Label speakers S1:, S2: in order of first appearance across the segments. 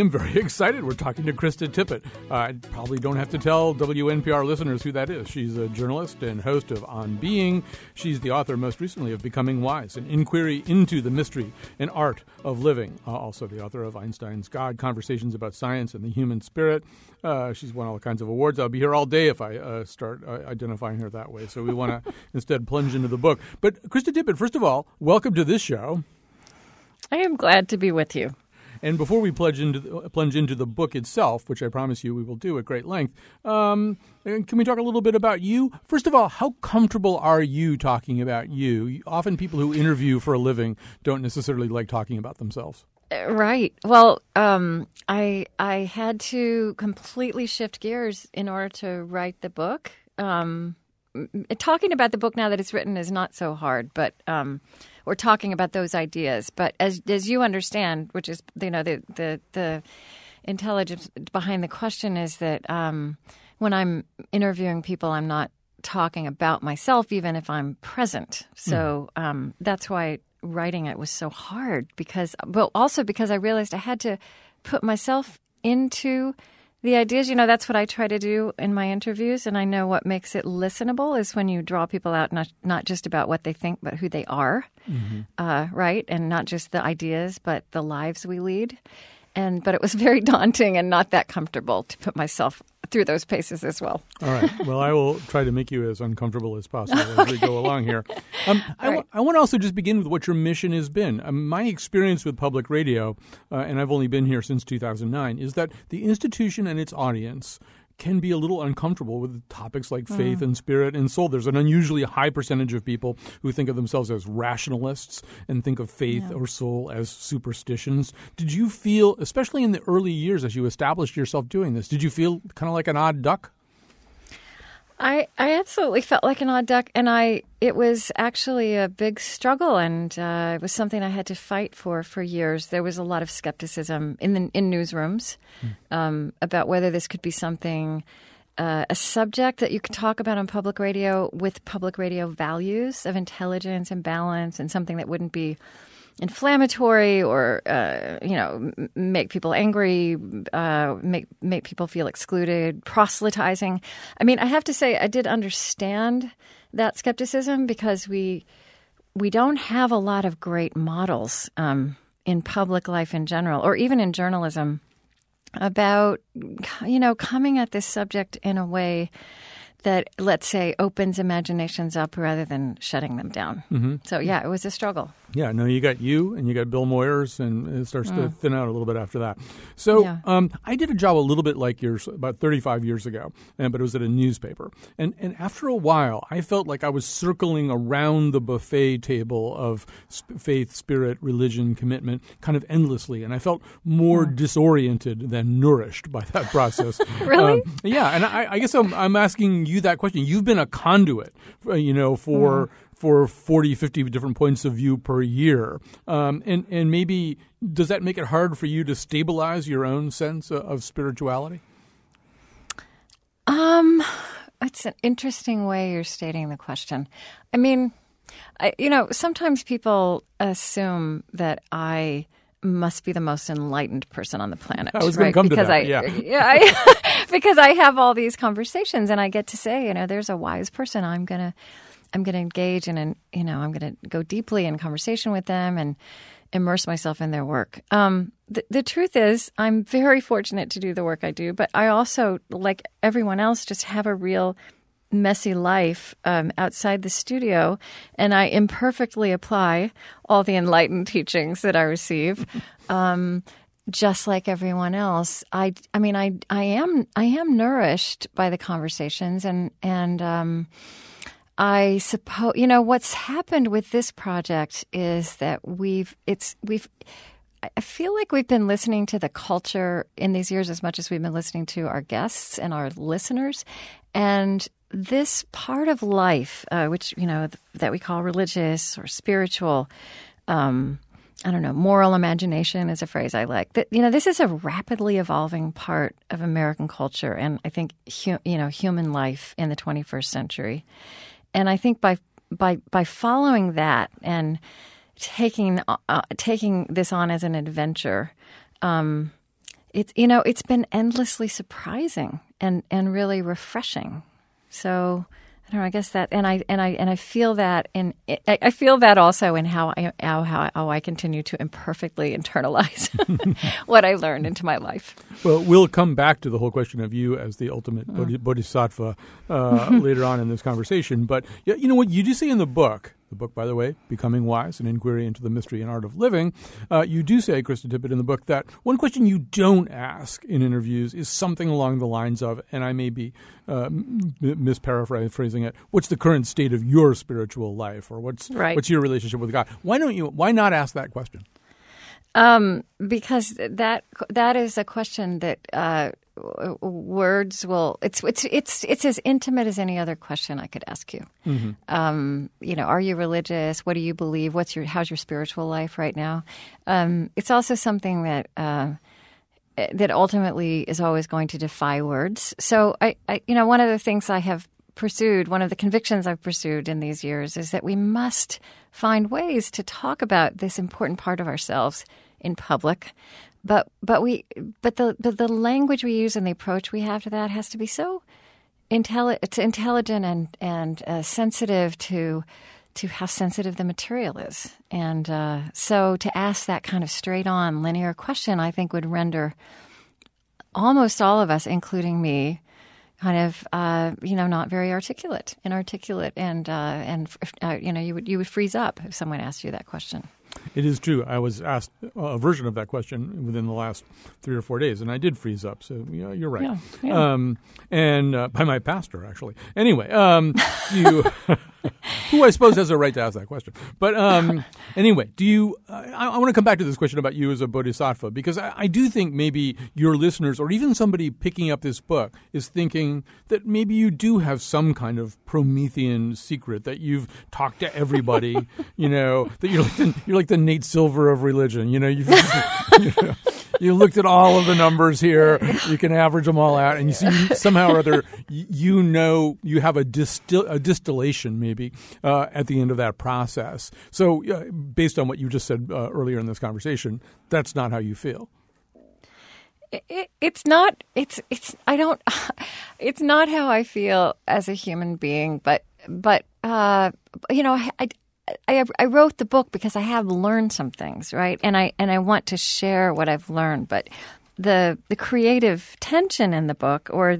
S1: Am very excited. We're talking to Krista Tippett. Uh, I probably don't have to tell WNPR listeners who that is. She's a journalist and host of On Being. She's the author, most recently, of Becoming Wise, an inquiry into the mystery and art of living. Uh, also, the author of Einstein's God, Conversations about Science and the Human Spirit. Uh, she's won all kinds of awards. I'll be here all day if I uh, start uh, identifying her that way. So we want to instead plunge into the book. But Krista Tippett, first of all, welcome to this show.
S2: I am glad to be with you.
S1: And before we plunge into the, plunge into the book itself, which I promise you we will do at great length, um, can we talk a little bit about you? First of all, how comfortable are you talking about you? Often people who interview for a living don't necessarily like talking about themselves.
S2: Uh, right. Well, um, I I had to completely shift gears in order to write the book. Um, talking about the book now that it's written is not so hard, but um, we're talking about those ideas. But as as you understand, which is you know the the the intelligence behind the question is that um, when I'm interviewing people, I'm not talking about myself, even if I'm present. So mm. um, that's why writing it was so hard because, but also because I realized I had to put myself into the ideas, you know, that's what I try to do in my interviews, and I know what makes it listenable is when you draw people out not not just about what they think, but who they are, mm-hmm. uh, right? And not just the ideas, but the lives we lead. And but it was very daunting and not that comfortable to put myself through those paces as well.
S1: All right. Well, I will try to make you as uncomfortable as possible as we go along here. Um, I, right. w- I want to also just begin with what your mission has been. Um, my experience with public radio, uh, and I've only been here since 2009, is that the institution and its audience can be a little uncomfortable with topics like faith mm. and spirit and soul. There's an unusually high percentage of people who think of themselves as rationalists and think of faith yeah. or soul as superstitions. Did you feel, especially in the early years as you established yourself doing this, did you feel kind of like an odd duck?
S2: I, I absolutely felt like an odd duck, and I it was actually a big struggle, and uh, it was something I had to fight for for years. There was a lot of skepticism in the in newsrooms mm. um, about whether this could be something. Uh, a subject that you could talk about on public radio with public radio values of intelligence and balance, and something that wouldn't be inflammatory or uh, you know make people angry, uh, make make people feel excluded, proselytizing. I mean, I have to say, I did understand that skepticism because we we don't have a lot of great models um, in public life in general, or even in journalism, about you know coming at this subject in a way that let's say opens imaginations up rather than shutting them down. Mm-hmm. So yeah, it was a struggle.
S1: Yeah, no, you got you and you got Bill Moyers, and it starts mm. to thin out a little bit after that. So yeah. um, I did a job a little bit like yours about 35 years ago, and, but it was at a newspaper. And and after a while, I felt like I was circling around the buffet table of sp- faith, spirit, religion, commitment, kind of endlessly, and I felt more mm. disoriented than nourished by that process.
S2: really? Um,
S1: yeah, and I, I guess I'm, I'm asking you that question. You've been a conduit, uh, you know, for. Mm for 40, 50 different points of view per year. Um, and, and maybe does that make it hard for you to stabilize your own sense of, of spirituality?
S2: Um, it's an interesting way you're stating the question. I mean, I, you know, sometimes people assume that I must be the most enlightened person on the planet.
S1: I was going right? to come
S2: because
S1: to that.
S2: I,
S1: yeah,
S2: yeah I, because I have all these conversations and I get to say, you know, there's a wise person. I'm gonna I'm going to engage in, and you know, I'm going to go deeply in conversation with them and immerse myself in their work. Um, the, the truth is, I'm very fortunate to do the work I do, but I also, like everyone else, just have a real messy life um, outside the studio, and I imperfectly apply all the enlightened teachings that I receive. Um, just like everyone else, I, I mean, I, I am, I am nourished by the conversations, and and um, I suppose you know what's happened with this project is that we've it's we've I feel like we've been listening to the culture in these years as much as we've been listening to our guests and our listeners, and this part of life, uh, which you know that we call religious or spiritual. Um, I don't know, moral imagination is a phrase I like. That you know, this is a rapidly evolving part of American culture, and I think hu- you know human life in the 21st century. And I think by by by following that and taking uh, taking this on as an adventure, um, it's you know it's been endlessly surprising and and really refreshing. So I don't know. I guess that, and I and I and I feel that in I feel that also in how I how how, how I continue to imperfectly internalize what I learned into my life.
S1: Well, we'll come back to the whole question of you as the ultimate mm. bodhisattva uh, later on in this conversation. But you know what you do say in the book the book, by the way, Becoming Wise, an inquiry into the mystery and art of living, uh, you do say, Krista Tippett, in the book that one question you don't ask in interviews is something along the lines of, and I may be uh, misparaphrasing it, what's the current state of your spiritual life, or what's
S2: right.
S1: what's your relationship with God? Why don't you? Why not ask that question?
S2: Um, because that that is a question that uh, words will it's it's it's it's as intimate as any other question I could ask you. Mm-hmm. Um, you know, are you religious? What do you believe? What's your how's your spiritual life right now? Um, it's also something that. Uh, that ultimately is always going to defy words. So, I, I, you know, one of the things I have pursued, one of the convictions I've pursued in these years, is that we must find ways to talk about this important part of ourselves in public but but we but the, the, the language we use and the approach we have to that has to be so intelli- it's intelligent and and uh, sensitive to to how sensitive the material is, and uh, so to ask that kind of straight on linear question, I think would render almost all of us, including me, kind of uh, you know not very articulate, inarticulate, and uh, and uh, you know you would you would freeze up if someone asked you that question.
S1: It is true. I was asked a version of that question within the last three or four days, and I did freeze up. So yeah, you're right.
S2: Yeah, yeah.
S1: Um, and uh, by my pastor, actually. Anyway, um, you, who I suppose has a right to ask that question. But um, anyway, do you? I, I want to come back to this question about you as a bodhisattva because I, I do think maybe your listeners or even somebody picking up this book is thinking that maybe you do have some kind of Promethean secret that you've talked to everybody. you know that you're like the, you're like the Nate Silver of religion. You know you've. you know, you looked at all of the numbers here. You can average them all out, and you see somehow or other you know you have a, distil- a distillation maybe uh, at the end of that process. So, uh, based on what you just said uh, earlier in this conversation, that's not how you feel.
S2: It, it's not. It's it's. I don't. It's not how I feel as a human being. But but uh, you know, I, I, I wrote the book because I have learned some things, right? And I and I want to share what I've learned. But the the creative tension in the book, or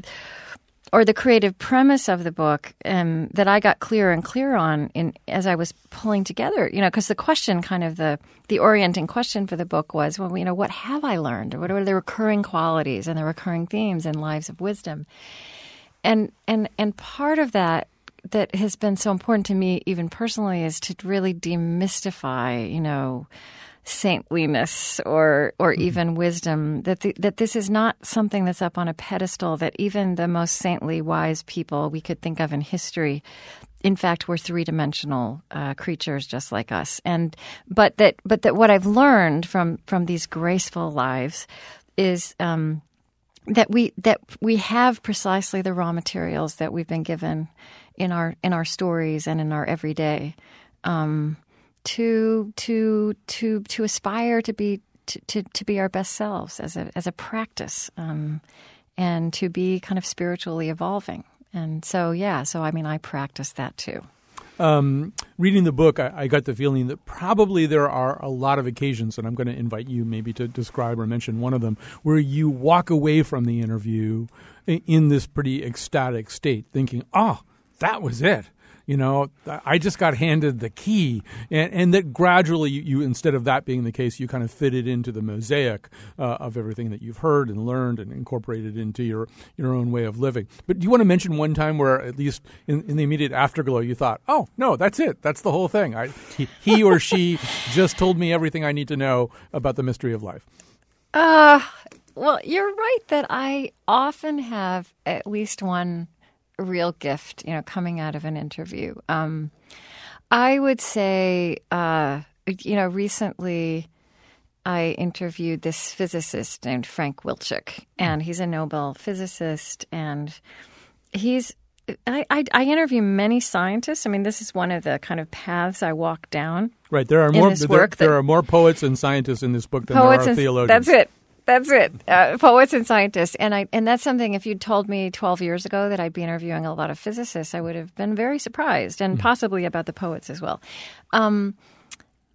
S2: or the creative premise of the book, um, that I got clearer and clearer on in as I was pulling together, you know, because the question, kind of the the orienting question for the book was, well, you know, what have I learned, or what are the recurring qualities and the recurring themes in Lives of Wisdom, and and and part of that that has been so important to me, even personally, is to really demystify, you know, saintliness or or mm-hmm. even wisdom. That the, that this is not something that's up on a pedestal. That even the most saintly, wise people we could think of in history, in fact, were three dimensional uh, creatures just like us. And but that but that what I've learned from from these graceful lives is. Um, that we that we have precisely the raw materials that we've been given in our in our stories and in our everyday um, to to to to aspire to be to, to, to, be our best selves as a as a practice um, and to be kind of spiritually evolving and so yeah so I mean I practice that too.
S1: Um, reading the book, I, I, got the feeling that probably there are a lot of occasions, and I'm going to invite you maybe to describe or mention one of them, where you walk away from the interview in this pretty ecstatic state, thinking, "Oh, that was it. You know, I just got handed the key, and, and that gradually you, instead of that being the case, you kind of fit it into the mosaic uh, of everything that you've heard and learned and incorporated into your your own way of living. But do you want to mention one time where, at least in, in the immediate afterglow, you thought, "Oh no, that's it. That's the whole thing. I, he, he or she just told me everything I need to know about the mystery of life."
S2: Uh, well, you're right that I often have at least one real gift, you know, coming out of an interview. Um, I would say, uh, you know, recently I interviewed this physicist named Frank Wilczek, and he's a Nobel physicist, and he's I, I, I, interview many scientists. I mean, this is one of the kind of paths I walk down.
S1: Right. There are more. There, there, are more poets and scientists in this book than there are theologians.
S2: That's it. That's it. Uh, poets and scientists, and I and that's something. If you'd told me 12 years ago that I'd be interviewing a lot of physicists, I would have been very surprised, and mm. possibly about the poets as well. Um,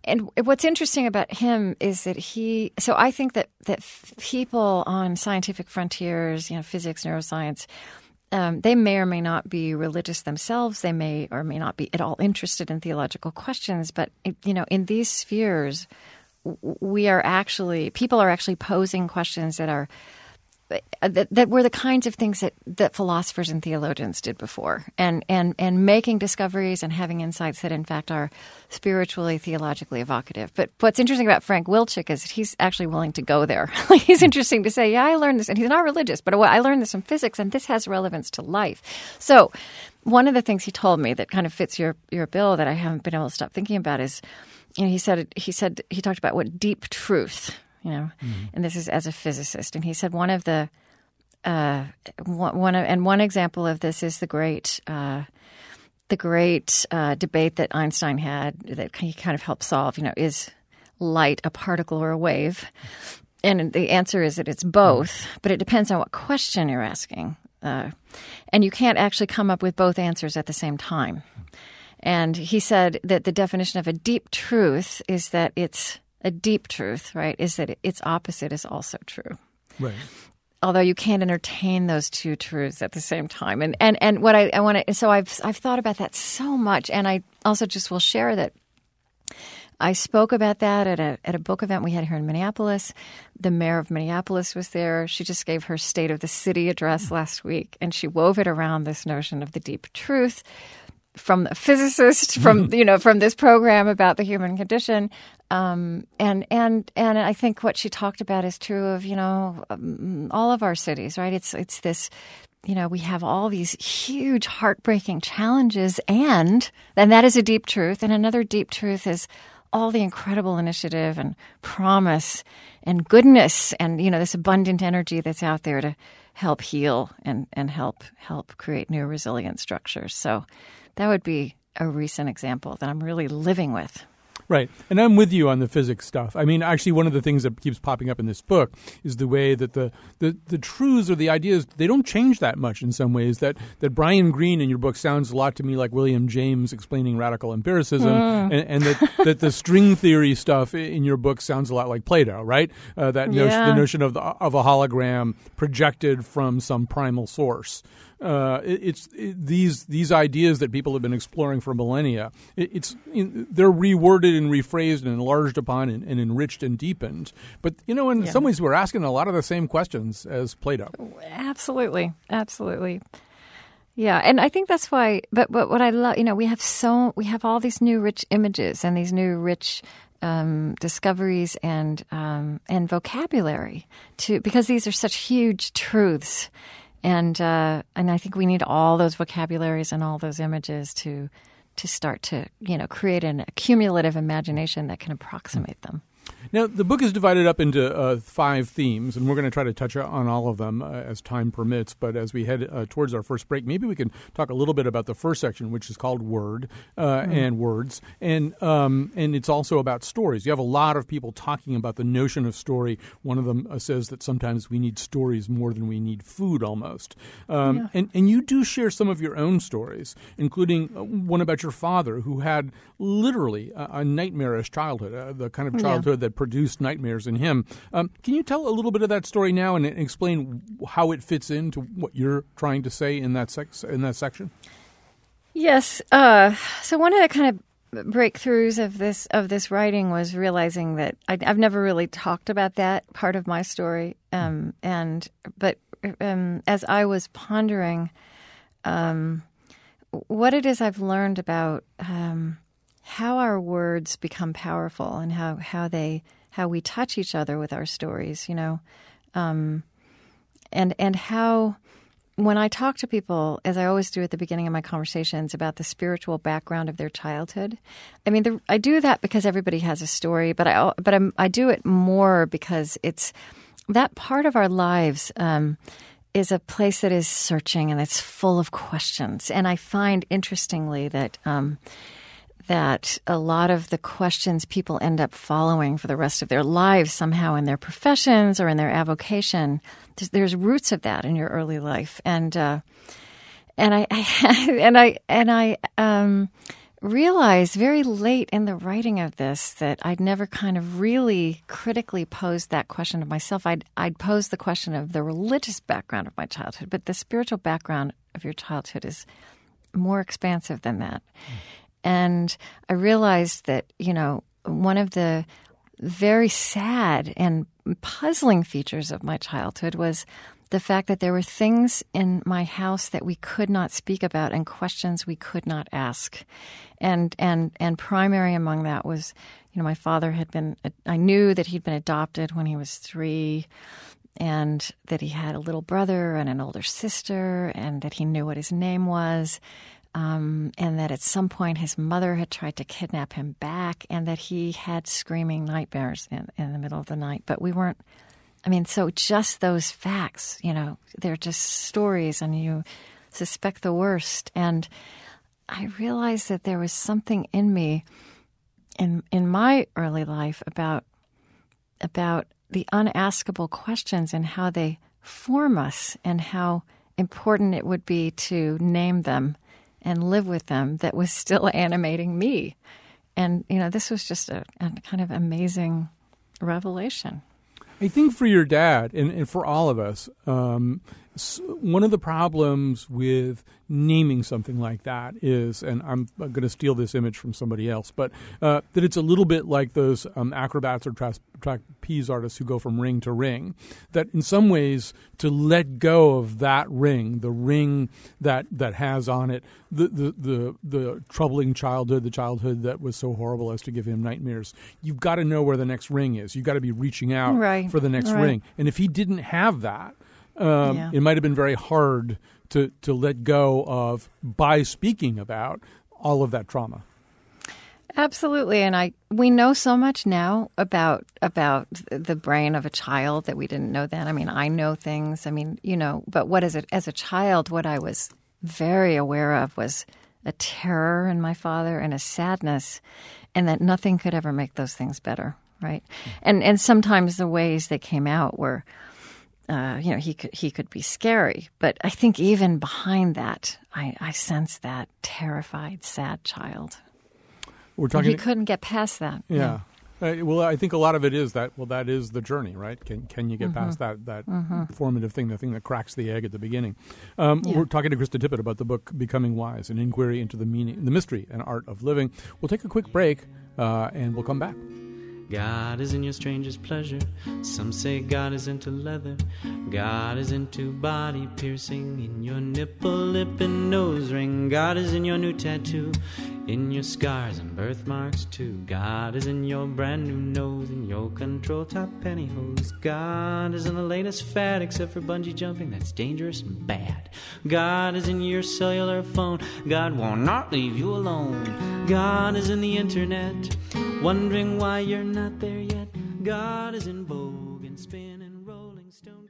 S2: and what's interesting about him is that he. So I think that that people on scientific frontiers, you know, physics, neuroscience. Um, they may or may not be religious themselves. They may or may not be at all interested in theological questions. But you know, in these spheres, we are actually people are actually posing questions that are that, that were the kinds of things that, that philosophers and theologians did before, and, and and making discoveries and having insights that in fact are spiritually theologically evocative. But what's interesting about Frank Wilczek is he's actually willing to go there. he's interesting to say, yeah, I learned this, and he's not religious, but I learned this in physics, and this has relevance to life. So, one of the things he told me that kind of fits your your bill that I haven't been able to stop thinking about is you know, he said he said he talked about what deep truth, you know, mm-hmm. and this is as a physicist, and he said one of the uh, one, of, and one example of this is the great uh, the great uh, debate that Einstein had that he kind of helped solve. You know, is light a particle or a wave? And the answer is that it's both, but it depends on what question you're asking. Uh, and you can't actually come up with both answers at the same time. And he said that the definition of a deep truth is that it's a deep truth, right? Is that its opposite is also true.
S1: Right.
S2: Although you can't entertain those two truths at the same time. And and, and what I, I want to so I've I've thought about that so much and I also just will share that I spoke about that at a at a book event we had here in Minneapolis. The mayor of Minneapolis was there. She just gave her state of the city address last week and she wove it around this notion of the deep truth from a physicist from you know from this program about the human condition. Um, and and and I think what she talked about is true of you know um, all of our cities right? It's it's this you know we have all these huge heartbreaking challenges and and that is a deep truth. And another deep truth is all the incredible initiative and promise and goodness and you know this abundant energy that's out there to help heal and and help help create new resilient structures. So that would be a recent example that I'm really living with.
S1: Right. And I'm with you on the physics stuff. I mean, actually, one of the things that keeps popping up in this book is the way that the, the, the truths or the ideas, they don't change that much in some ways. That, that Brian Greene in your book sounds a lot to me like William James explaining radical empiricism, mm. and, and, that, that the string theory stuff in your book sounds a lot like Plato, right? Uh, that
S2: yeah.
S1: notion, the notion of, the, of a hologram projected from some primal source uh, it, it's it, these these ideas that people have been exploring for millennia. It, it's they're reworded and rephrased and enlarged upon and, and enriched and deepened. But you know, in yeah. some ways, we're asking a lot of the same questions as Plato.
S2: Absolutely, absolutely. Yeah, and I think that's why. But but what I love, you know, we have so we have all these new rich images and these new rich um, discoveries and um, and vocabulary to because these are such huge truths and uh, and I think we need all those vocabularies and all those images to to start to you know create an accumulative imagination that can approximate them.
S1: Now, the book is divided up into uh, five themes, and we're going to try to touch on all of them uh, as time permits. But as we head uh, towards our first break, maybe we can talk a little bit about the first section, which is called Word mm. and Words, and um, and it's also about stories. You have a lot of people talking about the notion of story. One of them uh, says that sometimes we need stories more than we need food, almost. Um, yeah. And and you do share some of your own stories, including uh, one about your father, who had literally a, a nightmarish childhood, the kind of childhood yeah. that produced nightmares in him. Um, can you tell a little bit of that story now and explain how it fits into what you're trying to say in that in that section?
S2: Yes. Uh, so one of the kind of breakthroughs of this of this writing was realizing that I, have never really talked about that part of my story, um, and but um, as I was pondering um, what it is I've learned about um, how our words become powerful and how how they how we touch each other with our stories, you know, um, and and how when I talk to people, as I always do at the beginning of my conversations, about the spiritual background of their childhood, I mean, the, I do that because everybody has a story, but I but I'm, i do it more because it's that part of our lives. Um, is a place that is searching and it's full of questions. And I find interestingly that um, that a lot of the questions people end up following for the rest of their lives somehow in their professions or in their avocation. There's, roots of that in your early life, and uh, and I, I, and I and I um, realized very late in the writing of this that I'd never kind of really critically posed that question of myself. I'd I'd posed the question of the religious background of my childhood, but the spiritual background of your childhood is more expansive than that. Mm. And I realized that, you know, one of the very sad and puzzling features of my childhood was the fact that there were things in my house that we could not speak about and questions we could not ask. And and and primary among that was, you know, my father had been I knew that he'd been adopted when he was 3 and that he had a little brother and an older sister and that he knew what his name was um, and that at some point his mother had tried to kidnap him back, and that he had screaming nightmares in, in the middle of the night. But we weren't, I mean, so just those facts, you know, they're just stories, and you suspect the worst. And I realized that there was something in me in in my early life about about the unaskable questions and how they form us and how important it would be to name them and live with them that was still animating me. And, you know, this was just a, a kind of amazing revelation.
S1: I think for your dad and, and for all of us, um, one of the problems with naming something like that is, and I'm going to steal this image from somebody else, but uh, that it's a little bit like those um, acrobats or tra- trapeze artists who go from ring to ring. That in some ways, to let go of that ring, the ring that that has on it the the the, the troubling childhood, the childhood that was so horrible as to give him nightmares. You've got to know where the next ring is. You've got to be reaching out
S2: right.
S1: for the next
S2: right.
S1: ring. And if he didn't have that um, yeah. it might have been very hard to, to let go of by speaking about all of that trauma.
S2: Absolutely, and I we know so much now about about the brain of a child that we didn't know then. I mean, I know things. I mean, you know, but what is it as a child? What I was very aware of was a terror in my father and a sadness, and that nothing could ever make those things better. Right, mm-hmm. and and sometimes the ways they came out were uh, you know, he could he could be scary, but I think even behind that, I, I sense that terrified, sad child.
S1: We're talking.
S2: And he couldn't get past that.
S1: Yeah. Uh, well, I think a lot of it is that. Well, that is the journey, right? Can can you get mm-hmm. past that that mm-hmm. formative thing, the thing that cracks the egg at the beginning? Um, yeah. We're talking to Krista Tippett about the book "Becoming Wise: An Inquiry into the Meaning, the Mystery, and Art of Living." We'll take a quick break, uh, and we'll come back. God is in your strangest pleasure. Some say God is into leather. God is into body piercing in your nipple, lip, and nose ring. God is in your new tattoo, in your scars and birthmarks too. God is in your brand new nose and your control top pantyhose. God is in the latest fad, except for bungee jumping, that's dangerous and bad. God is in your cellular phone. God will not leave you alone. God is in the internet, wondering why you're not there yet. God is in Vogue and Spin and Rolling Stone.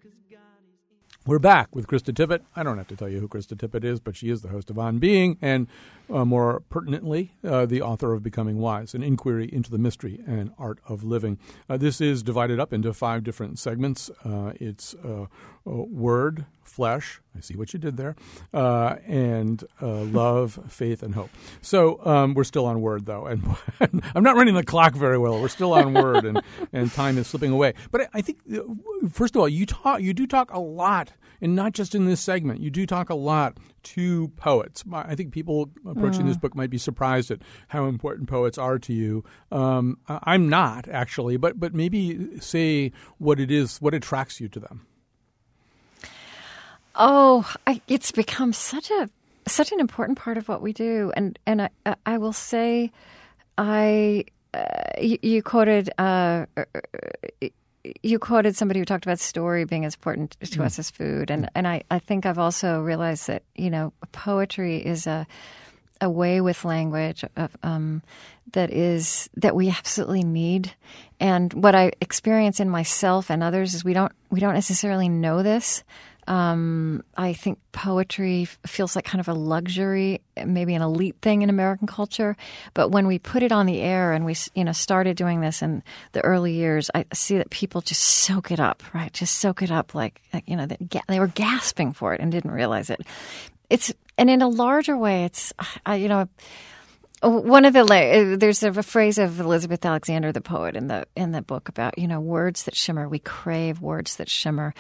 S1: We're back with Krista Tippett. I don't have to tell you who Krista Tippett is, but she is the host of On Being and, uh, more pertinently, uh, the author of Becoming Wise, an inquiry into the mystery and art of living. Uh, this is divided up into five different segments. Uh, it's uh, word, flesh. I see what you did there, uh, and uh, love, faith, and hope. So um, we're still on word though, and I'm not running the clock very well. We're still on word, and, and time is slipping away. But I, I think uh, first of all, you talk, you do talk a lot and not just in this segment. You do talk a lot to poets. I think people approaching mm. this book might be surprised at how important poets are to you. Um, I'm not actually, but but maybe say what it is, what attracts you to them.
S2: Oh, I, it's become such a such an important part of what we do, and and I, I will say, I uh, you, you, quoted. Uh, you quoted somebody who talked about story being as important to mm. us as food, and and I, I think I've also realized that you know poetry is a a way with language of, um, that is that we absolutely need. And what I experience in myself and others is we don't we don't necessarily know this, um, I think poetry feels like kind of a luxury, maybe an elite thing in American culture. But when we put it on the air and we, you know, started doing this in the early years, I see that people just soak it up, right? Just soak it up, like, you know, they were gasping for it and didn't realize it. It's and in a larger way, it's, I, you know. One of the there's a phrase of Elizabeth Alexander, the poet, in the in the book about you know words that shimmer. We crave words that shimmer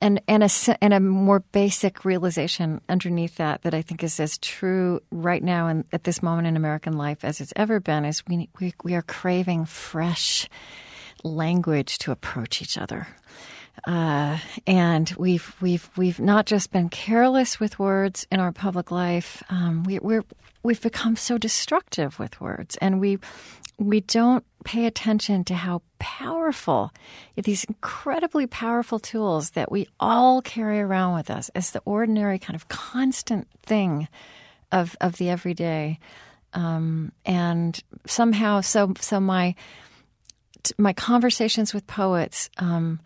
S2: and and a and a more basic realization underneath that that I think is as true right now and at this moment in American life as it's ever been is we we, we are craving fresh language to approach each other. Uh, and we've we've we've not just been careless with words in our public life. Um, we, we're we've become so destructive with words, and we we don't pay attention to how powerful these incredibly powerful tools that we all carry around with us as the ordinary kind of constant thing of of the everyday. Um, and somehow, so so my my conversations with poets um,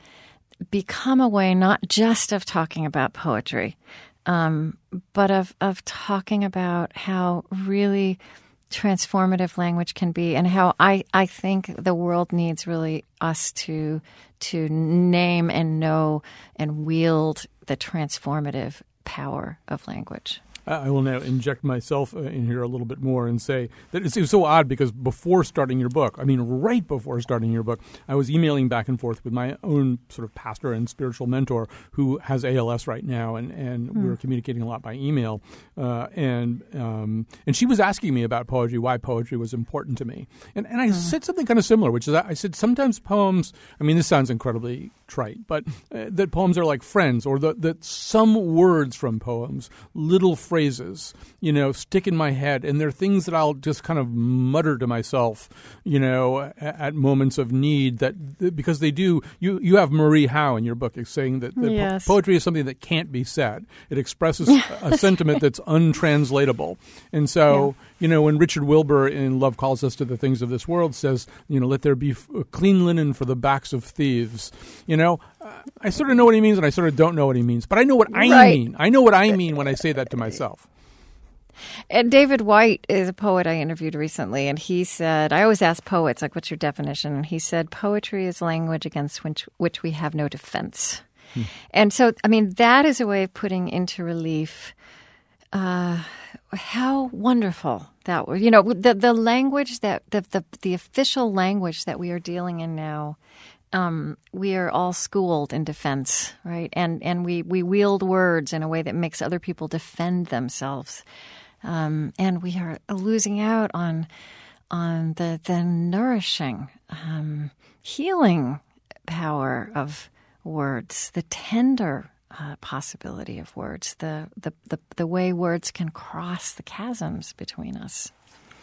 S2: become a way not just of talking about poetry, um, but of of talking about how really transformative language can be and how I, I think the world needs really us to to name and know and wield the transformative power of language.
S1: I will now inject myself uh, in here a little bit more and say that it's, it's, so odd because before starting your book, I mean, right before starting your book, I was emailing back and forth with my own sort of pastor and spiritual mentor who has ALS right now, and, and mm. we were communicating a lot by email. Uh, and um, and she was asking me about poetry, why poetry was important to me. And, and I mm. said something kind of similar, which is I said sometimes poems, I mean, this sounds incredibly trite, but uh, that poems are like friends, or the, that some words from poems, little phrases, you know, stick in my head, and they're things that I'll just kind of mutter to myself, you know, at, at moments of need. That because they do. You you have Marie Howe in your book saying that, that yes. po- poetry is something that can't be said. It expresses a sentiment that's untranslatable, and so. Yeah you know, when Richard Wilbur in Love Calls Us to the Things of This World says, you know, let there be f- clean linen for the backs of thieves, you know, uh, I sort of know what he means and I sort of don't know what he means. But I know what I right. mean. I know what I mean when I say that to myself.
S2: And David Whyte is a poet I interviewed recently, and he said, I always ask poets, like, what's your definition? And he said, poetry is language against which, which we have no defense. Hmm. And so, I mean, that is a way of putting into relief uh, how wonderful that was. You know, the the language that the the, the official language that we are dealing in now. Um, we are all schooled in defense, right? And and we we wield words in a way that makes other people defend themselves, um, and we are losing out on on the the nourishing, um, healing power of words, the tender uh, possibility of words, the, the, the, the, way words can cross the chasms between us.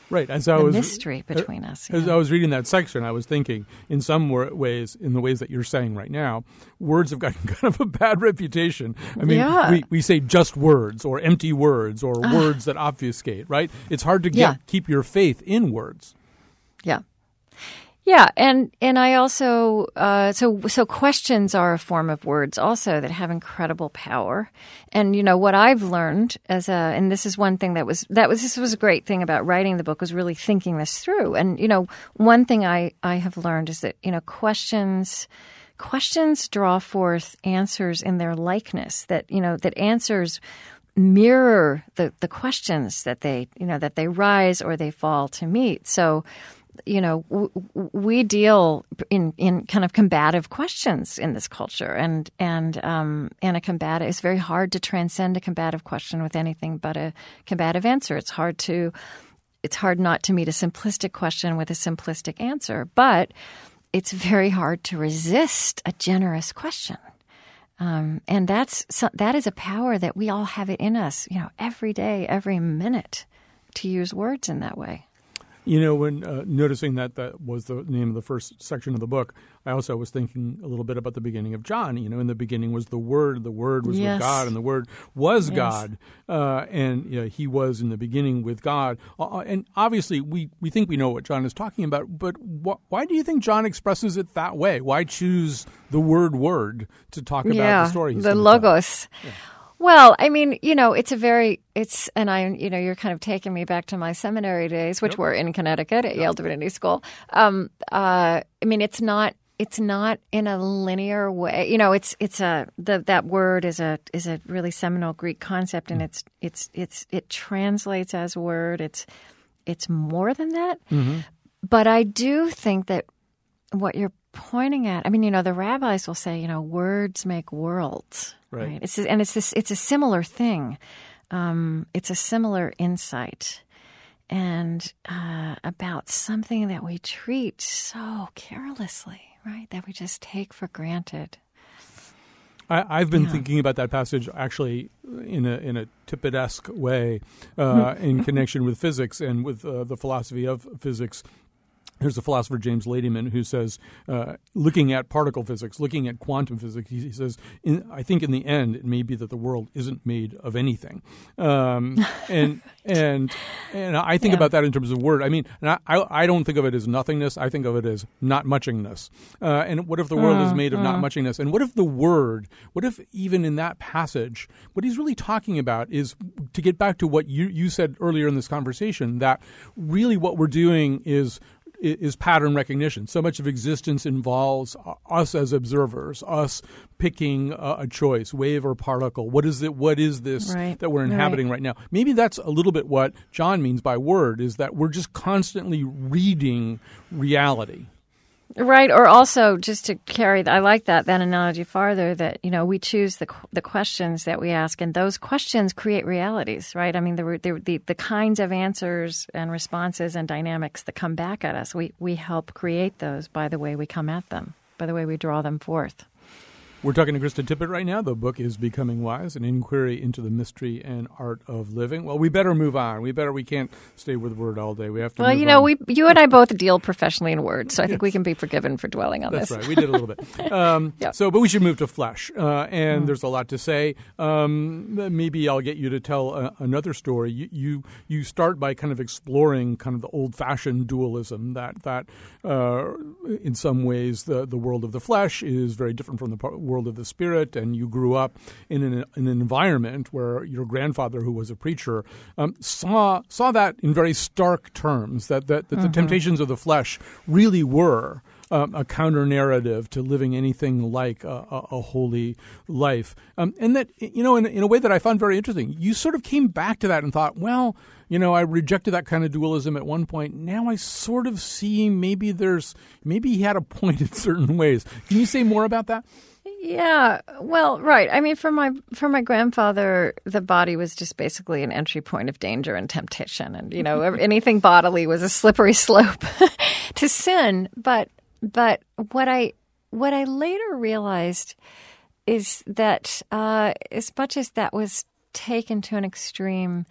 S1: Right. As
S2: I
S1: the was
S2: mystery uh, between us.
S1: As I was reading that section, I was thinking, in some ways, in the ways that you're saying right now, words have gotten kind of a bad reputation. I mean,
S2: yeah.
S1: we, we say just words or empty words or uh, words that obfuscate. Right. It's hard to get, yeah. keep your faith in words.
S2: Yeah. Yeah, and and I also uh, so so questions are a form of words also that have incredible power. And you know what I've learned as a and this is one thing that was that was this was a great thing about writing the book was really thinking this through. And you know one thing I I have learned is that you know questions questions draw forth answers in their likeness that you know that answers mirror the the questions that they you know that they rise or they fall to meet. So you know, w- we deal in, in kind of combative questions in this culture, and and um, and a combative. It's very hard to transcend a combative question with anything but a combative answer. It's hard to, it's hard not to meet a simplistic question with a simplistic answer, but it's very hard to resist a generous question. Um, and that's that is a power that we all have it in us, you know, every day, every minute, to use words in that way.
S1: You know, when uh, noticing that that was the name of the first section of the book, I also was thinking a little bit about the beginning of John. You know, in the beginning was the Word, the Word was
S2: yes.
S1: with God, and the Word was
S2: yes.
S1: God, uh, and you know, He was in the beginning with God. Uh, uh, and obviously, we we think we know what John is talking about, but wh- why do you think John expresses it that way? Why choose the word "word" to talk about
S2: yeah,
S1: the story?
S2: the logos. Yeah. Well, I mean, you know, it's a very it's and I you know you're kind of taking me back to my seminary days, which were in Connecticut at. Yale Divinity School. Um, uh, I mean, it's not it's not in a linear way. You know, it's it's a the, that word is a is a really seminal Greek concept, and mm. it's it's it's it translates as word. It's it's more than that.
S1: Mm-hmm.
S2: But I do think that what you're pointing at. I mean, you know, the rabbis will say, you know, words make worlds
S1: Right. right?
S2: It's and it's this. It's a similar thing. Um, it's a similar insight, and uh, about something that we treat so carelessly, right? That we just take for granted.
S1: I, have been yeah. thinking about that passage actually in a in a Tippett-esque way, uh, in connection with physics and with uh, the philosophy of physics Here's the philosopher James Ladyman who says, uh, looking at particle physics, looking at quantum physics, he, he says, in, I think in the end it may be that the world isn't made of anything, um, and and and I think yeah. about that in terms of word. I mean, I, I don't think of it as nothingness. I think of it as not muchingness. Uh, and what if the world is made of not muchingness? And what if the word? What if even in that passage, what he's really talking about is to get back to what you you said earlier in this conversation that really what we're doing is is pattern recognition. So much of existence involves us as observers, us picking a, a choice, wave or particle. What is it? What is this
S2: right.
S1: that we're inhabiting right. right now? Maybe that's a little bit what John means by word is that we're just constantly reading reality.
S2: Right, or also just to carry, I like that that analogy farther. That you know we choose the the questions that we ask, and those questions create realities. Right, I mean the the the, the kinds of answers and responses and dynamics that come back at us. We we help create those by the way we come at them, by the way we draw them forth.
S1: We're talking to Krista Tippett right now. The book is Becoming Wise, an inquiry into the mystery and art of living. Well, we better move on. We better. We can't stay with word all day. We have to.
S2: Well, you know, on. we you and I both deal professionally in words, so I yes. think we can be forgiven for dwelling on
S1: That's
S2: this.
S1: That's right. We did a little bit. Um, yep. So, but we should move to flesh, uh, and mm. there's a lot to say. Um, maybe I'll get you to tell a, another story. You, you you start by kind of exploring kind of the old-fashioned dualism that that uh, in some ways the the world of the flesh is very different from the world of the spirit, and you grew up in an, in an environment where your grandfather, who was a preacher, um, saw saw that in very stark terms that that, that mm-hmm. the temptations of the flesh really were. Um, a counter narrative to living anything like a, a, a holy life. Um, and that, you know, in, in a way that I found very interesting, you sort of came back to that and thought, well, you know, I rejected that kind of dualism at one point. Now I sort of see maybe there's, maybe he had a point in certain ways. Can you say more about that?
S2: Yeah, well, right. I mean, for my for my grandfather, the body was just basically an entry point of danger and temptation, and you know, anything bodily was a slippery slope to sin. But but what I what I later realized is that uh, as much as that was taken to an extreme,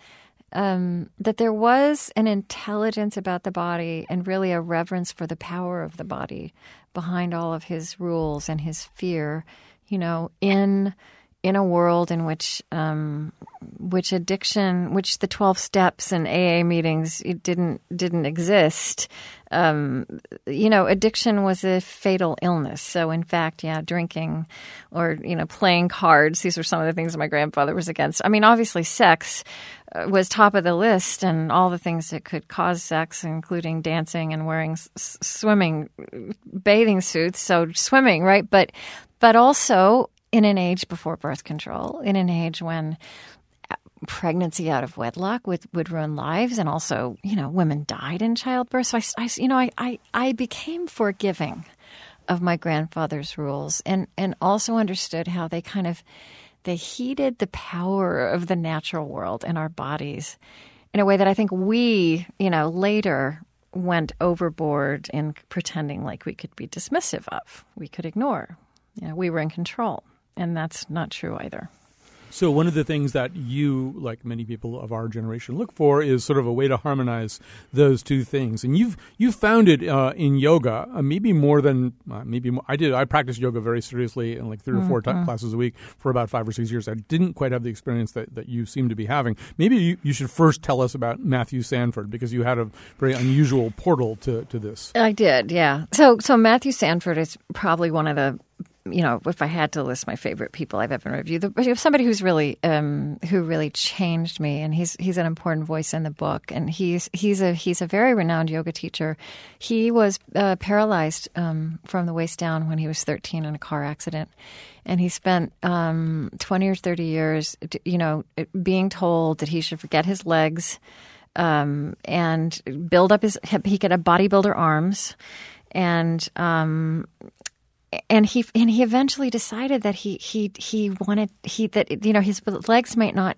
S2: um, that there was an intelligence about the body and really a reverence for the power of the body behind all of his rules and his fear, you know, in in a world in which um, which addiction, which the twelve steps and AA meetings it didn't didn't exist. Um, you know, addiction was a fatal illness. So, in fact, yeah, drinking or you know playing cards. These were some of the things my grandfather was against. I mean, obviously, sex was top of the list, and all the things that could cause sex, including dancing and wearing s- swimming bathing suits. So, swimming, right? But but also in an age before birth control, in an age when uh, pregnancy out of wedlock would, would ruin lives, and also, you know, women died in childbirth. So I, I you know, I, I, I became forgiving of my grandfather's rules, and and also understood how they kind of they heeded the power of the natural world and our bodies in a way that I think we, you know, later went overboard in pretending like we could be dismissive of, we could ignore. You know, we were in control, and that's not true either.
S1: So one of the things that you, like many people of our generation, look for is sort of a way to harmonize those two things. And you've you've found it uh, in yoga, uh, maybe more than uh, maybe more, I did. I practiced yoga very seriously in like 3 or 4 mm-hmm. t- classes a week for about five or six years. I didn't quite have the experience that, that you seem to be having. Maybe you, you should first tell us about Matthew Sanford because you had a very unusual portal to, to this.
S2: I did, yeah. So so Matthew Sanford is probably one of the you know, if I had to list my favorite people I've ever reviewed, the, somebody who's really um, who really changed me, and he's he's an important voice in the book, and he's he's a he's a very renowned yoga teacher. He was uh, paralyzed um, from the waist down when he was 13 in a car accident, and he spent um, 20 or 30 years, you know, being told that he should forget his legs um, and build up his he could have bodybuilder arms and um, and he and he eventually decided that he he he wanted he that you know his legs might not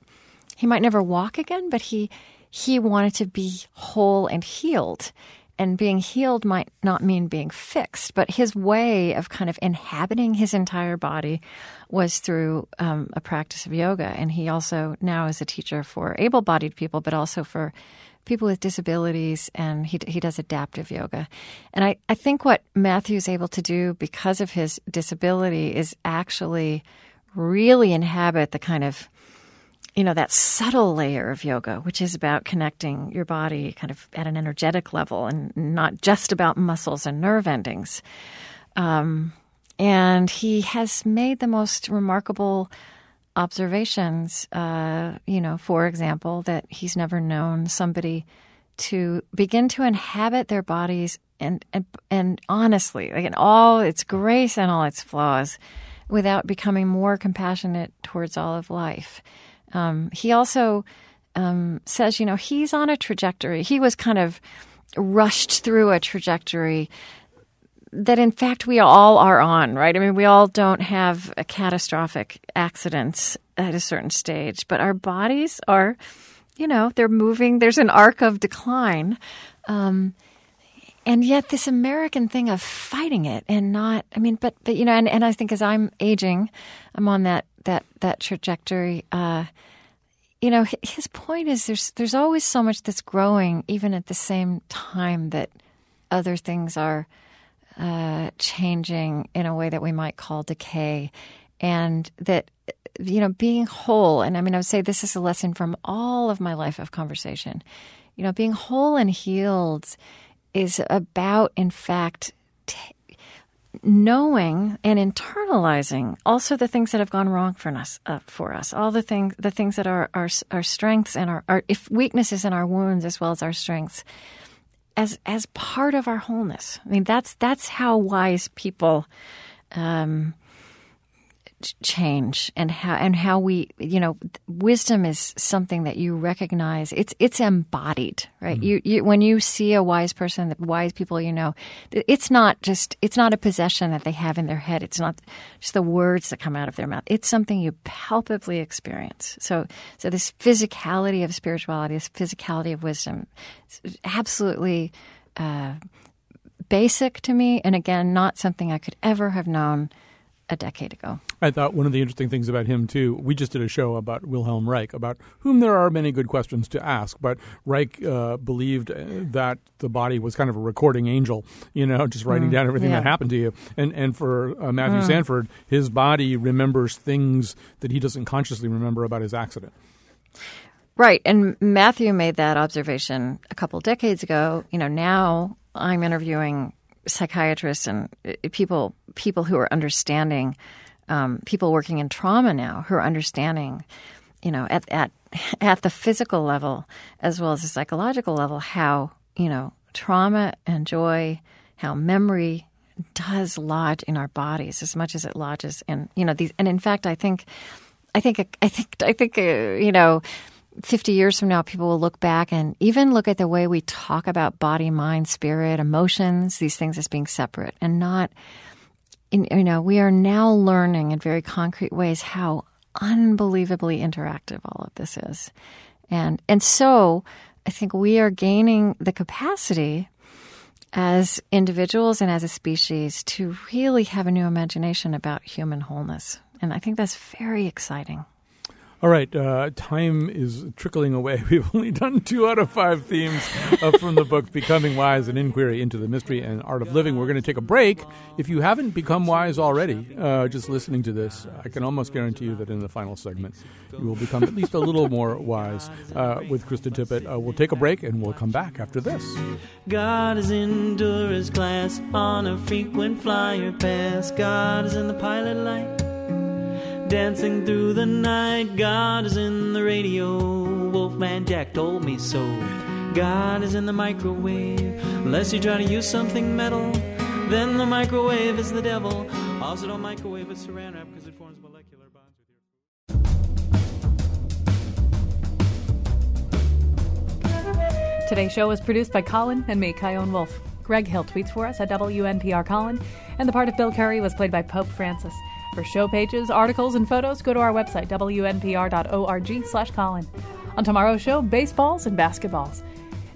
S2: he might never walk again, but he he wanted to be whole and healed. And being healed might not mean being fixed, but his way of kind of inhabiting his entire body was through um, a practice of yoga. And he also now is a teacher for able bodied people, but also for people with disabilities, and he, he does adaptive yoga. And I, I think what Matthew's able to do because of his disability is actually really inhabit the kind of you know that subtle layer of yoga which is about connecting your body kind of at an energetic level and not just about muscles and nerve endings um, and he has made the most remarkable observations, uh, you know, for example, that he's never known somebody to begin to inhabit their bodies and and, and honestly, like in all its grace and all its flaws, without becoming more compassionate towards all of life. Um, he also um, says, you know, he's on a trajectory. He was kind of rushed through a trajectory that in fact we all are on, right? I mean, we all don't have a catastrophic accidents at a certain stage, but our bodies are, you know, they're moving. There's an arc of decline. Um, and yet this American thing of fighting it and not, I mean, but, but, you know, and, and I think as I'm aging, I'm on that, that, that trajectory, uh, you know, his point is there's, there's always so much that's growing, even at the same time that other things are, uh, changing in a way that we might call decay, and that you know being whole. And I mean, I would say this is a lesson from all of my life of conversation. You know, being whole and healed is about, in fact. T- knowing and internalizing also the things that have gone wrong for us uh, for us all the things the things that are our our strengths and our, our if weaknesses and our wounds as well as our strengths as as part of our wholeness. I mean, that's that's how wise people um, change and how and how we you know wisdom is something that you recognize. It's it's embodied right? Mm-hmm. you, you when you see a wise person the wise people you know it's not just it's not a possession that they have in their head. It's not just the words that come out of their mouth. It's something you palpably experience. So so this physicality of spirituality this physicality of wisdom absolutely uh, basic to me. And again not something i could ever have known a decade ago.
S1: I thought one of the interesting things about him too. We just did a show about Wilhelm Reich, about whom there are many good questions to ask. But Reich uh, believed uh, that the body was kind of a recording angel, you know, just writing mm, down everything yeah. that happened to you. And and for uh, Matthew mm. Sanford, his body remembers things that he doesn't consciously remember about his accident.
S2: Right, and Matthew made that observation a couple decades ago. You know, now I'm interviewing psychiatrists and uh, people people who are understanding um, people working in trauma now who are understanding you know at at at the physical level as well as the psychological level how you know trauma and joy how memory does lodge in our bodies as much as it lodges in you know these and in fact I think I think I think I think uh, you know 50 years from now, people will look back and even look at the way we talk about body, mind, spirit, emotions, these things as being separate and not, you know, we are now learning in very concrete ways how unbelievably interactive all of this is. And, and so I think we are gaining the capacity as individuals and as a species to really have a new imagination about human wholeness. And I think that's very exciting.
S1: All right, uh, time is trickling away. We've only done two out of five themes uh, from the book, Becoming Wise An Inquiry into the Mystery and Art of Living. We're going to take a break. If you haven't become wise already, uh, just listening to this, I can almost guarantee you that in the final segment, you will become at least a little more wise uh, with Krista Tippett. Uh, we'll take a break and we'll come back after this.
S3: God is in tourist class on a frequent flyer pass. God is in the pilot light dancing through the night. God is in the radio. Wolfman Jack told me so. God is in the microwave. Unless you try to use something metal, then the microwave is the devil. Also, don't microwave with saran wrap because it forms molecular bonds
S4: with your. food. Today's show was produced by Colin and me, Chion Wolf. Greg Hill tweets for us at WNPR Colin, and the part of Bill Curry was played by Pope Francis. For show pages, articles, and photos, go to our website, wnpr.org slash Colin. On tomorrow's show, baseballs and basketballs.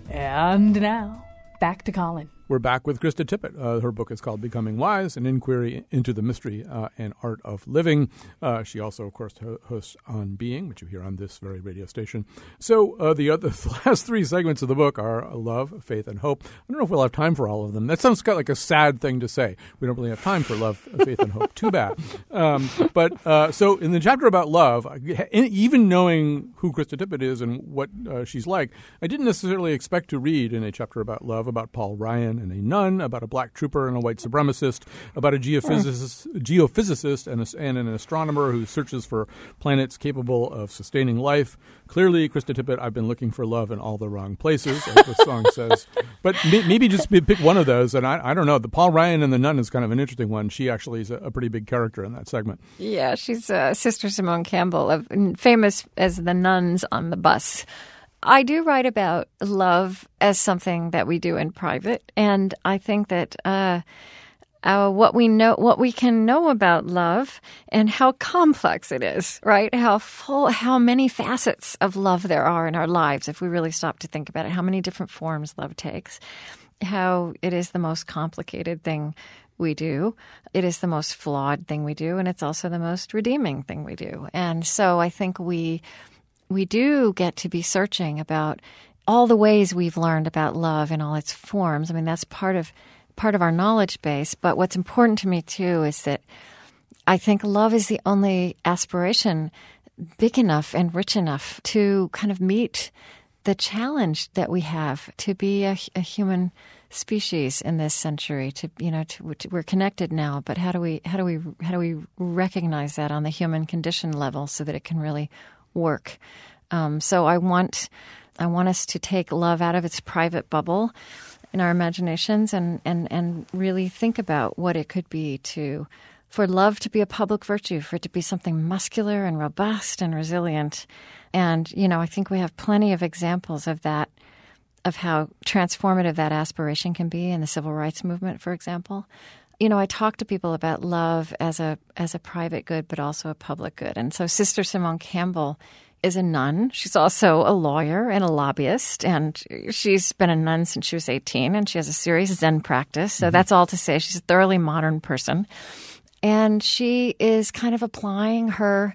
S4: And now, back to Colin.
S1: We're back with Krista Tippett. Uh, her book is called Becoming Wise An Inquiry into the Mystery uh, and Art of Living. Uh, she also, of course, hosts On Being, which you hear on this very radio station. So, uh, the, other, the last three segments of the book are love, faith, and hope. I don't know if we'll have time for all of them. That sounds kind of like a sad thing to say. We don't really have time for love, faith, and hope. Too bad. Um, but uh, so, in the chapter about love, even knowing who Krista Tippett is and what uh, she's like, I didn't necessarily expect to read in a chapter about love about Paul Ryan and a nun, about a black trooper and a white supremacist, about a geophysicist, geophysicist and, a, and an astronomer who searches for planets capable of sustaining life. Clearly, Krista Tippett, I've been looking for love in all the wrong places, as the song says. But maybe just pick one of those. And I, I don't know. The Paul Ryan and the nun is kind of an interesting one. She actually is a, a pretty big character in that segment.
S2: Yeah, she's uh, Sister Simone Campbell, of, famous as the nuns on the bus. I do write about love as something that we do in private, and I think that uh, uh, what we know, what we can know about love, and how complex it is, right? How full, how many facets of love there are in our lives if we really stop to think about it. How many different forms love takes. How it is the most complicated thing we do. It is the most flawed thing we do, and it's also the most redeeming thing we do. And so I think we we do get to be searching about all the ways we've learned about love in all its forms. I mean, that's part of part of our knowledge base. But what's important to me too is that I think love is the only aspiration big enough and rich enough to kind of meet the challenge that we have to be a, a human species in this century. To you know, to, to, we're connected now, but how do we how do we how do we recognize that on the human condition level so that it can really work. Um, so I want I want us to take love out of its private bubble in our imaginations and, and, and really think about what it could be to for love to be a public virtue, for it to be something muscular and robust and resilient. And, you know, I think we have plenty of examples of that, of how transformative that aspiration can be in the civil rights movement, for example you know, I talk to people about love as a as a private good, but also a public good. And so, Sister Simone Campbell is a nun. She's also a lawyer and a lobbyist, and she's been a nun since she was eighteen, and she has a serious Zen practice. So mm-hmm. that's all to say, she's a thoroughly modern person, and she is kind of applying her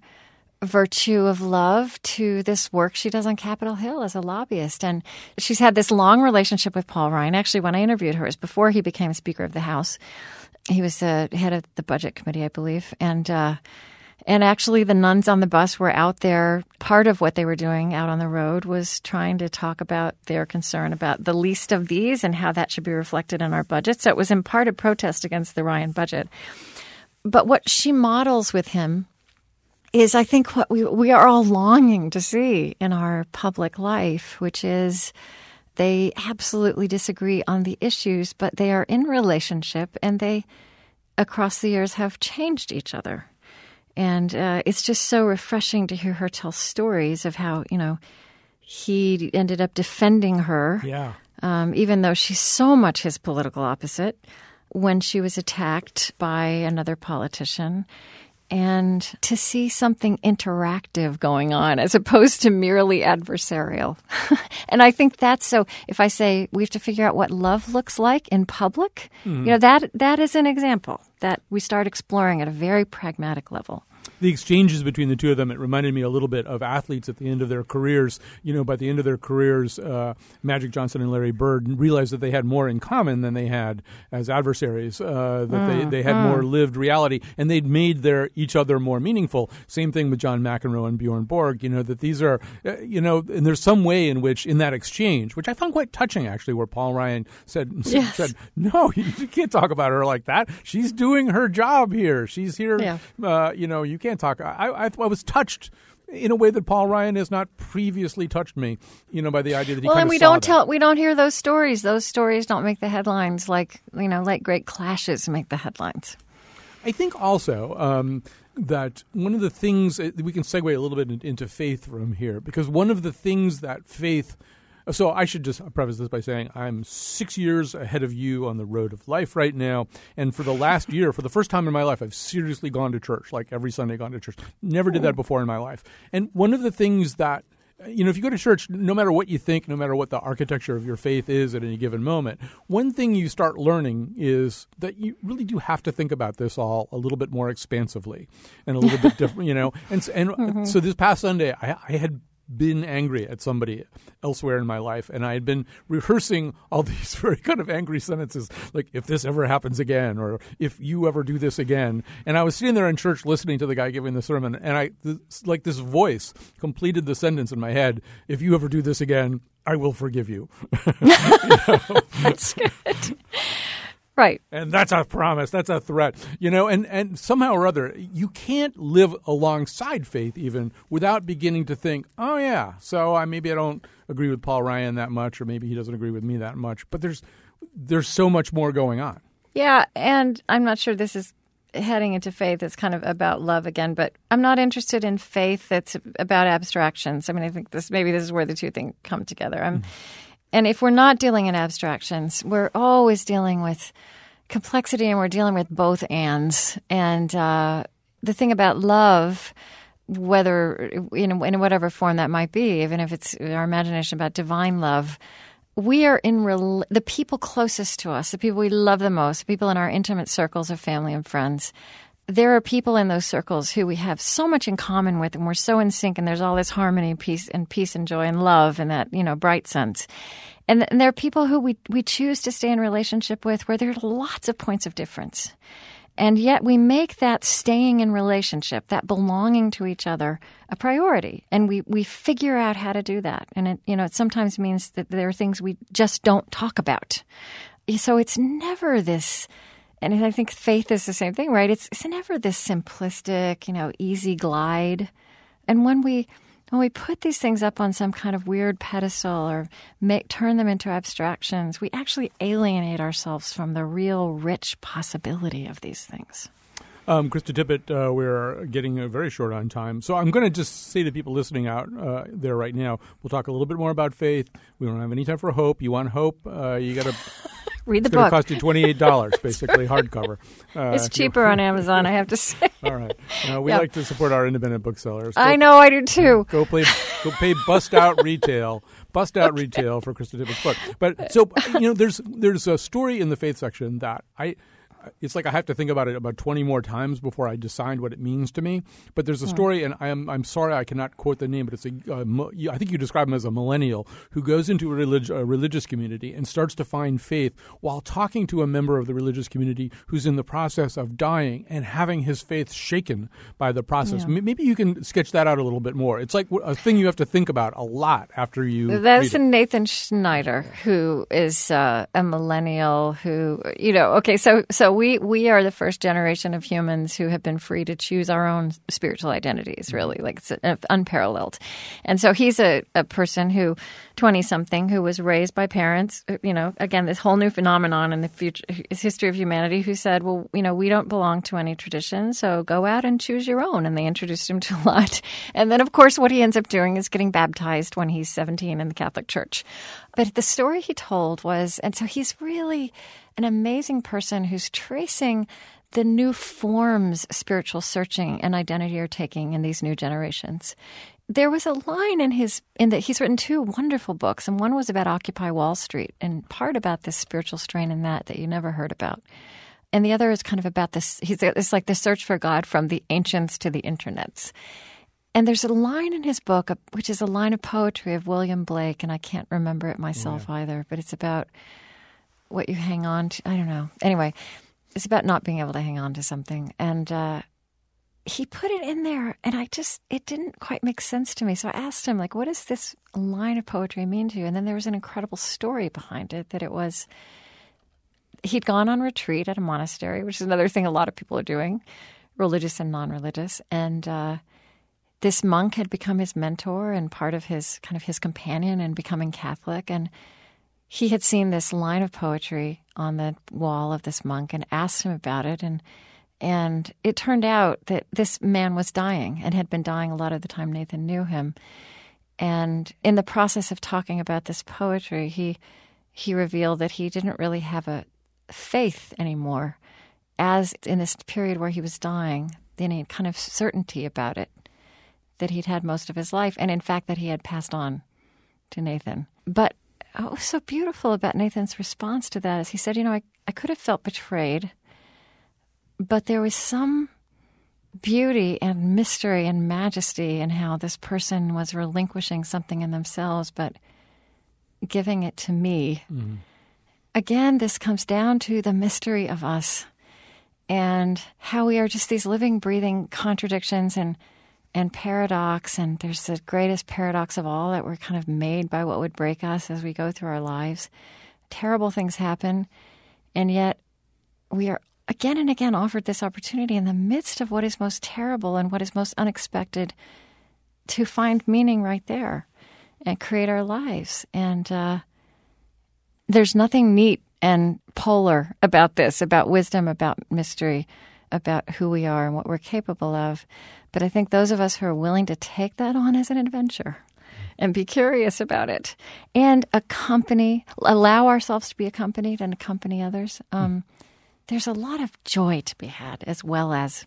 S2: virtue of love to this work she does on Capitol Hill as a lobbyist. And she's had this long relationship with Paul Ryan. Actually, when I interviewed her, it was before he became Speaker of the House he was the head of the budget committee, I believe, and uh, and actually the nuns on the bus were out there. Part of what they were doing out on the road was trying to talk about their concern about the least of these and how that should be reflected in our budget. So it was in part a protest against the Ryan budget. But what she models with him is, I think, what we we are all longing to see in our public life, which is they absolutely disagree on the issues, but they are in relationship and they, across the years, have changed each other. And uh, it's just so refreshing to hear her tell stories of how, you know, he ended up defending her.
S1: Yeah.
S2: Um, even though she's so much his political opposite, when she was attacked by another politician. And to see something interactive going on as opposed to merely adversarial. and I think that's so. If I say we have to figure out what love looks like in public, you hmm. know, that, that is an example that we start exploring at a very pragmatic level
S1: the exchanges between the two of them, it reminded me a little bit of athletes at the end of their careers. You know, by the end of their careers, uh, Magic Johnson and Larry Bird realized that they had more in common than they had as adversaries. Uh, that mm, they, they had mm. more lived reality, and they'd made their each other more meaningful. Same thing with John McEnroe and Bjorn Borg. You know that these are, uh, you know, and there's some way in which in that exchange, which I found quite touching actually, where Paul Ryan said
S2: yes.
S1: said, "No, you, you, can't talk about her like that. She's doing her job here. She's here.
S2: Yeah.
S1: Uh, you know, you can't." talk. I, I, I was touched in a way that Paul Ryan has not previously touched me, you know, by the idea that he
S2: well, and we
S1: don't
S2: that. tell, we don't hear those stories. Those stories don't make the headlines like you know, like great clashes make the headlines.
S1: I think also um, that one of the things we can segue a little bit into faith from here because one of the things that faith so I should just preface this by saying I'm six years ahead of you on the road of life right now. And for the last year, for the first time in my life, I've seriously gone to church, like every Sunday gone to church. Never did that before in my life. And one of the things that you know, if you go to church, no matter what you think, no matter what the architecture of your faith is at any given moment, one thing you start learning is that you really do have to think about this all a little bit more expansively and a little bit different, you know. And and mm-hmm. so this past Sunday, I, I had been angry at somebody elsewhere in my life and I had been rehearsing all these very kind of angry sentences like if this ever happens again or if you ever do this again and I was sitting there in church listening to the guy giving the sermon and I this, like this voice completed the sentence in my head if you ever do this again I will forgive you. you?
S2: That's good. Right.
S1: And that's a promise. That's a threat. You know, and, and somehow or other, you can't live alongside faith even without beginning to think, oh, yeah, so I, maybe I don't agree with Paul Ryan that much, or maybe he doesn't agree with me that much. But there's there's so much more going on.
S2: Yeah. And I'm not sure this is heading into faith It's kind of about love again, but I'm not interested in faith that's about abstractions. I mean, I think this maybe this is where the two things come together. I'm. Mm and if we're not dealing in abstractions, we're always dealing with complexity and we're dealing with both ands. And uh, the thing about love, whether in, in whatever form that might be, even if it's our imagination about divine love, we are in the people closest to us, the people we love the most, the people in our intimate circles of family and friends. There are people in those circles who we have so much in common with, and we're so in sync, and there's all this harmony, and peace, and peace and joy and love, and that you know bright sense. And, and there are people who we, we choose to stay in relationship with where there are lots of points of difference. And yet we make that staying in relationship, that belonging to each other, a priority. And we, we figure out how to do that. And it, you know, it sometimes means that there are things we just don't talk about. So it's never this, and I think faith is the same thing, right? It's, it's never this simplistic, you know, easy glide. And when we, when we put these things up on some kind of weird pedestal or make, turn them into abstractions, we actually alienate ourselves from the real rich possibility of these things.
S1: Um, Krista Tippett, uh, we're getting uh, very short on time. So I'm going to just say to people listening out uh, there right now, we'll talk a little bit more about faith. We don't have any time for hope. You want hope? Uh, you got to
S2: read the
S1: it's
S2: book. It's
S1: cost you twenty eight dollars, basically hardcover.
S2: Uh, it's cheaper on Amazon, I have to say.
S1: All right, uh, we like to support our independent booksellers.
S2: Go, I know, I do too.
S1: Go play, go pay bust out retail, bust out okay. retail for Krista Tippett's book. But so you know, there's there's a story in the faith section that I it's like I have to think about it about 20 more times before I decide what it means to me. But there's a story, and I'm, I'm sorry I cannot quote the name, but it's a, uh, I think you describe him as a millennial who goes into a, relig- a, religious community and starts to find faith while talking to a member of the religious community who's in the process of dying and having his faith shaken by the process. Yeah. M- maybe you can sketch that out a little bit more. It's like a thing you have to think about a lot after you.
S2: That's Nathan Schneider, who is uh, a millennial who, you know, okay, so so we we are the first generation of humans who have been free to choose our own spiritual identities.
S1: Mm-hmm.
S2: Really, like it's uh, unparalleled. And so he's a, a person who, twenty something, who was raised by parents. uh, You know, again, this whole new phenomenon in the future history of humanity. Who said, "Well, you know, we don't belong to any tradition, so go out and choose your own." And they introduced him to a lot. And then, of course, what he ends up doing is getting baptized when he's seventeen in the Catholic Church. But the story he told was, and so he's really an amazing person who's tracing the new forms spiritual searching and identity are taking in these new generations. There was a line in his in that he's written two wonderful books, and one was about Occupy Wall Street, and part about this spiritual strain in that that you never heard about, and the other is kind of about this. He's it's like the search for God from the ancients to the internets. And there's a line in his book, which is a line of poetry of William Blake, and I can't remember it myself either, but it's about what you hang on to. I don't know. Anyway, it's about not being able to hang on to something. And uh, he put it in there, and I just, it didn't quite make sense to me. So I asked him, like, what does this line of poetry mean to you? And then there was an incredible story behind it that it was, he'd gone on retreat at a monastery, which is another thing a lot of people are doing, religious and non religious. And, uh, this monk had become his mentor and part of his kind of his companion in becoming Catholic. And he had seen this line of poetry on the wall of this monk and asked him about it. And and it turned out that this man was dying and had been dying a lot of the time Nathan knew him. And in the process of talking about this poetry, he he revealed that he didn't really have a faith anymore, as in this period where he was dying, any kind of certainty about it that he'd had most of his life, and in fact that he had passed on to Nathan. But Oh, what was so beautiful about Nathan's response to that is he said, You know, I, I could have felt betrayed, but there was some beauty and mystery and majesty in how this person was relinquishing something in themselves, but giving it to me. Mm-hmm. Again, this comes down to the mystery of us and how we are just these living, breathing contradictions and and paradox. And there's the greatest paradox of all that we're kind of made by what would break us as we go through our lives. Terrible things happen, and yet we are again and again offered this opportunity in the midst of what is most terrible and what is most unexpected to find meaning right there and create our lives. And uh, there's nothing neat and polar about this, about wisdom, about mystery, about who we are and what we're capable of. But I think those of us who are willing to take that on as an adventure and be curious about it and accompany, allow ourselves to be accompanied and accompany others, um, there's a lot of joy to be had as well as,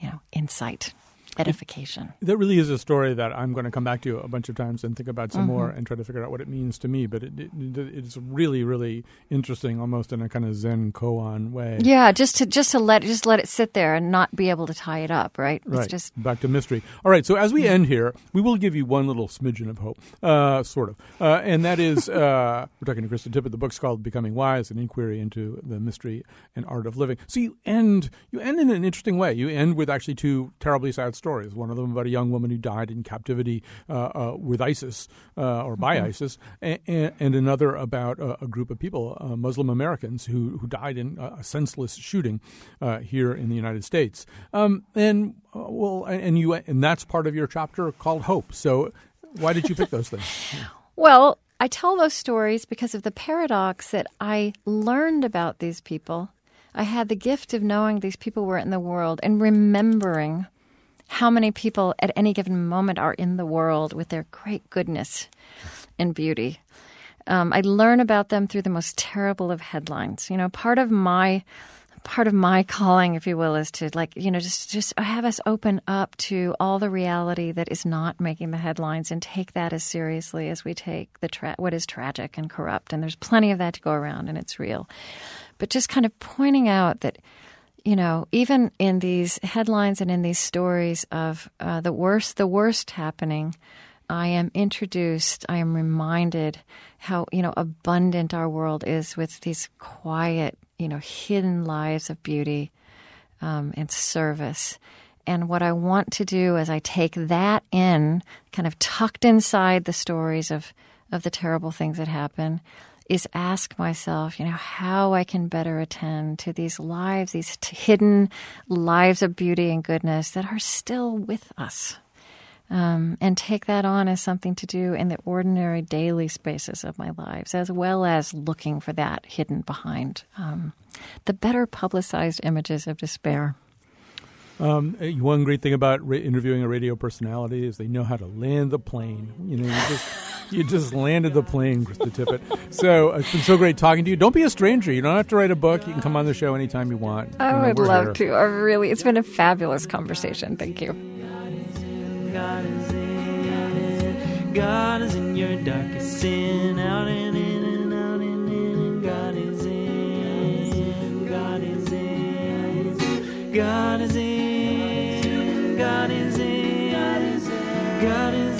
S2: you know, insight, edification.
S1: That really is a story that I'm going to come back to a bunch of times and think about some more and try to figure out what it means to me. But it, it, it's really, really interesting, almost in a kind of Zen koan way.
S2: Yeah, just to just to let just let it sit there and not be able to tie it up, right?
S1: Right.
S2: It's just
S1: Back to mystery. All right. So as we end here, we will give you one little smidgen of hope, uh, sort of, uh, and that is uh, we're talking to Krista Tippett. The book's called "Becoming Wise: An Inquiry into the Mystery and Art of Living." So you end you end in an interesting way. You end with actually two terribly sad stories. One of them about a young woman who died in captivity uh, uh, with ISIS uh, or by ISIS, and, and another about a, a group of people, uh, Muslim Americans, who who died in a senseless shooting uh, here in the United States. Um, and uh, well, and you and that's part of your chapter called Hope. So why did you pick those things?
S2: Well, I tell those stories because of the paradox that I learned about these people. I had the gift of knowing these people were in the world and remembering how many people at any given moment are in the world with their great goodness and beauty. Um, I learn about them through the most terrible of headlines. You know, part of my part of my calling, if you will, is to like you know just just have us open up to all the reality that is not making the headlines and take that as seriously as we take the tra- what is tragic and corrupt. And there's plenty of that to go around, and it's real. But just kind of pointing out that you know, even in these headlines and in these stories of uh, the worst, the worst happening, I am introduced, I am reminded how, you know, abundant our world is with these quiet, you know, hidden lives of beauty um, and service. And what I want to do as I take that in, kind of tucked inside the stories of, of the terrible things that happen, is ask myself, you know, how I can better attend to these lives, these t- hidden lives of beauty and goodness that are still with us. Um, and take that on as something to do in the ordinary daily spaces of my lives, as well as looking for that hidden behind um, the better publicized images of despair.
S1: Um, eh, one great thing about ra- interviewing a radio personality is they know how to land the plane. You know, you just you just landed the plane, Krista Tippett. So uh, it's been so great talking to you. Don't be a stranger. You don't have to write a book. You can come on the show anytime you want.
S2: I
S1: You know,
S2: would love
S1: here.
S2: to. I really, it's been a fabulous conversation. Thank you.
S3: God is in, God is in your darkest sin, out and in and out and in. God is in, God is in, God is in, God is in, God is in, God is